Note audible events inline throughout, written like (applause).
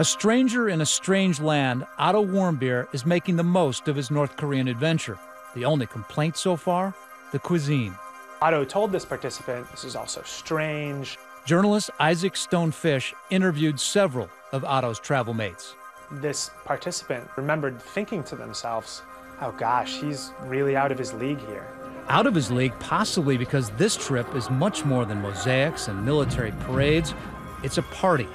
A stranger in a strange land, Otto Warmbier is making the most of his North Korean adventure. The only complaint so far? The cuisine. Otto told this participant, this is also strange. Journalist Isaac Stone Fish interviewed several of Otto's travel mates. This participant remembered thinking to themselves, oh gosh, he's really out of his league here. Out of his league, possibly because this trip is much more than mosaics and military parades. It's a party.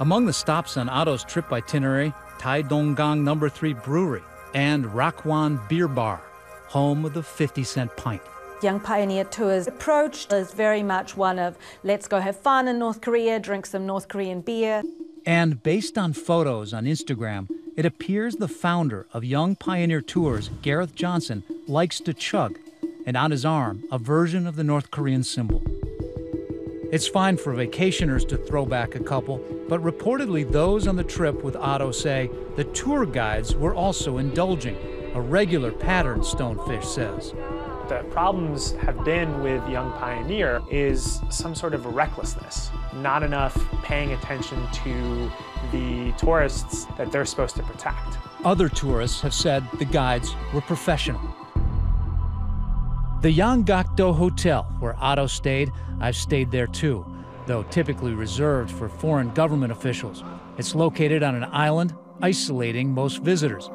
Among the stops on Otto's trip itinerary, Tai Taedonggang Number 3 Brewery and Rakwan Beer Bar, home of the 50 cent pint. Young Pioneer Tours approach is very much one of let's go have fun in North Korea, drink some North Korean beer. And based on photos on Instagram, it appears the founder of Young Pioneer Tours, Gareth Johnson, likes to chug, and on his arm, a version of the North Korean symbol. It's fine for vacationers to throw back a couple, but reportedly those on the trip with Otto say the tour guides were also indulging, a regular pattern, Stone Fish says. The problems have been with Young Pioneer is some sort of recklessness, not enough paying attention to the tourists that they're supposed to protect. Other tourists have said the guides were professional. The Yanggakdo Hotel, where Otto stayed, I've stayed there too, though typically reserved for foreign government officials. It's located on an island, isolating most visitors.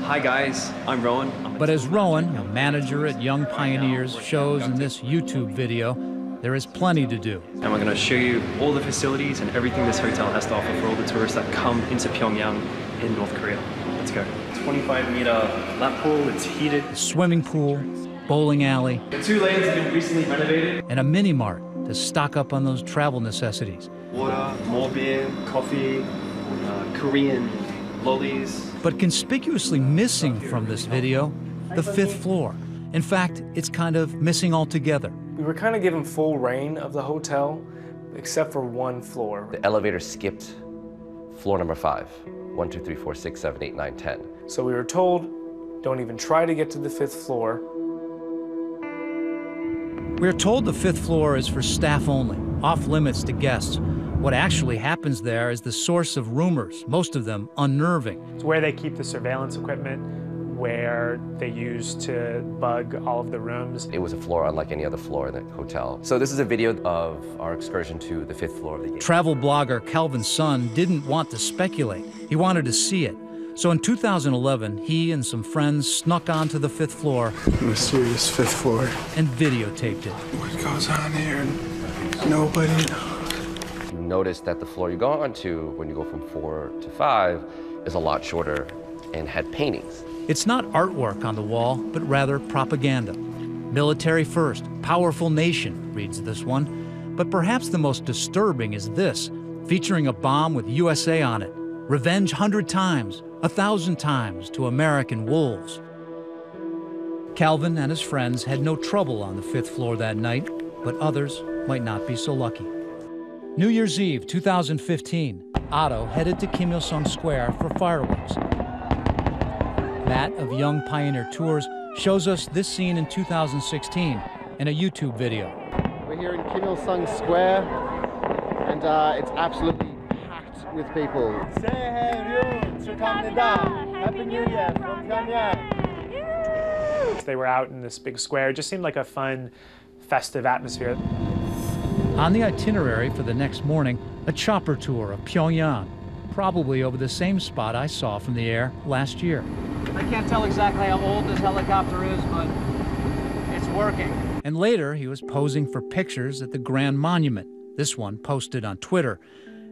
Hi guys, I'm Rowan. I'm But as Rowan, a manager at Young Pioneers, shows in this YouTube video, there is plenty to do. And we're going to show you all the facilities and everything this hotel has to offer for all the tourists that come into Pyongyang in North Korea. Let's go. 25 meter lap pool, it's heated. A swimming pool, bowling alley, The two lanes have been recently renovated. and a mini mart to stock up on those travel necessities. Water, more beer, coffee, uh, Korean lollies. But conspicuously missing from this video, the fifth floor. In fact, it's kind of missing altogether. We were kind of given full reign of the hotel, except for one floor. The elevator skipped floor number five. One, two, three, four, six, seven, eight, nine, ten. So we were told, don't even try to get to the fifth floor. We are told the fifth floor is for staff only, off limits to guests. What actually happens there is the source of rumors, most of them unnerving. It's where they keep the surveillance equipment, where they use to bug all of the rooms. It was a floor unlike any other floor in the hotel. So this is a video of our excursion to the fifth floor of the gate. Travel blogger Calvin Sun didn't want to speculate, he wanted to see it. So in 2011, he and some friends snuck onto the fifth floor Mysterious fifth floor. and videotaped it. What goes on here? Nobody knows. You notice that the floor you go onto when you go from four to five is a lot shorter and had paintings. It's not artwork on the wall, but rather propaganda. Military first, powerful nation, reads this one. But perhaps the most disturbing is this, featuring a bomb with USA on it. Revenge hundred times, a thousand times to American wolves. Calvin and his friends had no trouble on the fifth floor that night, but others might not be so lucky. New Year's Eve 2015, Otto headed to Kim Il sung Square for fireworks. Matt of Young Pioneer Tours shows us this scene in 2016 in a YouTube video. We're here in Kim Il sung Square, and uh, it's absolutely with people. Happy New Year from Pyongyang. They were out in this big square. It just seemed like a fun, festive atmosphere. On the itinerary for the next morning, a chopper tour of Pyongyang, probably over the same spot I saw from the air last year. I can't tell exactly how old this helicopter is, but it's working. And later, he was posing for pictures at the Grand Monument, this one posted on Twitter,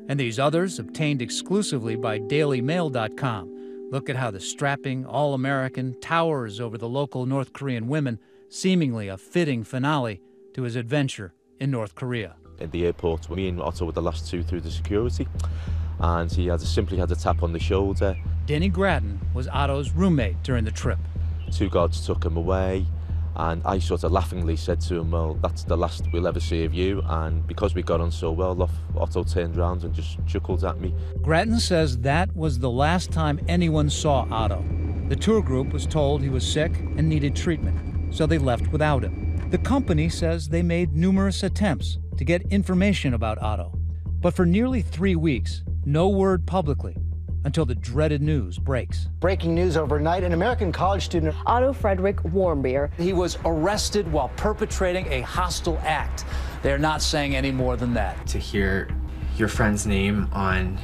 and these others obtained exclusively by DailyMail.com. Look at how the strapping, all American towers over the local North Korean women, seemingly a fitting finale to his adventure in North Korea. At the airport, me and Otto were the last two through the security, and he had simply had a tap on the shoulder. Denny Gratton was Otto's roommate during the trip. Two guards took him away, and I sort of laughingly said to him, Well, that's the last we'll ever see of you. And because we got on so well, Otto turned around and just chuckled at me. Gratton says that was the last time anyone saw Otto. The tour group was told he was sick and needed treatment, so they left without him. The company says they made numerous attempts, to get information about Otto. But for nearly three weeks, no word publicly until the dreaded news breaks. Breaking news overnight, an American college student, Otto Frederick Warmbier. He was arrested while perpetrating a hostile act. They're not saying any more than that. To hear your friend's name on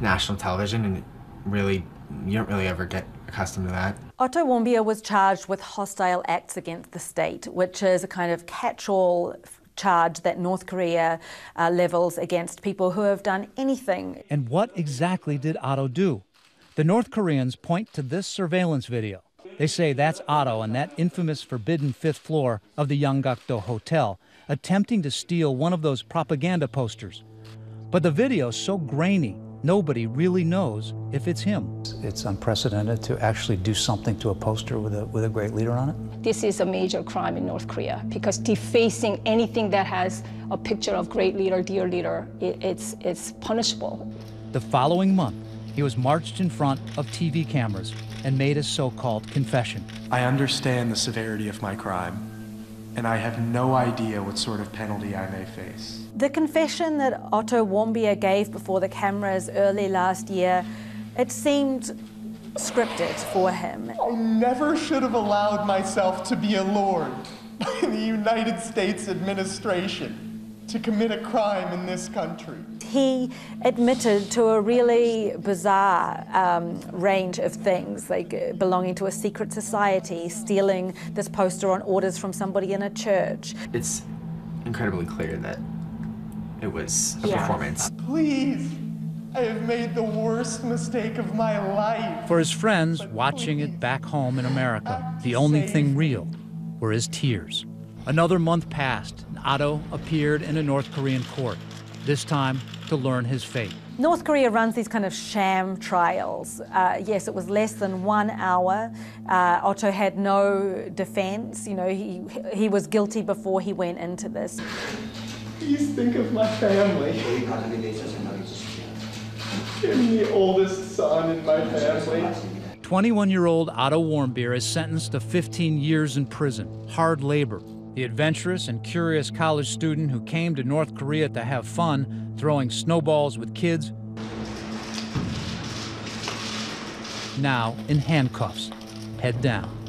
national television and really, you don't really ever get accustomed to that. Otto Warmbier was charged with hostile acts against the state, which is a kind of catch-all charge that North Korea uh, levels against people who have done anything. And what exactly did Otto do? The North Koreans point to this surveillance video. They say that's Otto on that infamous forbidden fifth floor of the Yanggakdo Hotel, attempting to steal one of those propaganda posters. But the video's so grainy, nobody really knows if it's him. It's unprecedented to actually do something to a poster with a, with a great leader on it. This is a major crime in North Korea because defacing anything that has a picture of great leader, dear leader, it, it's, it's punishable. The following month, he was marched in front of TV cameras and made a so-called confession. I understand the severity of my crime, and I have no idea what sort of penalty I may face. The confession that Otto Warmbier gave before the cameras early last year, it seemed scripted for him. I never should have allowed myself to be allured by (laughs) the United States administration to commit a crime in this country. He admitted to a really bizarre um, range of things, like uh, belonging to a secret society, stealing this poster on orders from somebody in a church. It's incredibly clear that it was a Yeah. performance. Please, I have made the worst mistake of my life. For his friends watching it back home in America, the only thing real were his tears. Another month passed, and Otto appeared in a North Korean court, this time to learn his fate. North Korea runs these kind of sham trials. Uh, yes, it was less than one hour. Uh, Otto had no defense. You know, he, he was guilty before he went into this. Please think of my family. The oldest son in my family. 21 year old Otto Warmbier is sentenced to 15 years in prison, hard labor. The adventurous and curious college student who came to North Korea to have fun, throwing snowballs with kids, now in handcuffs, head down.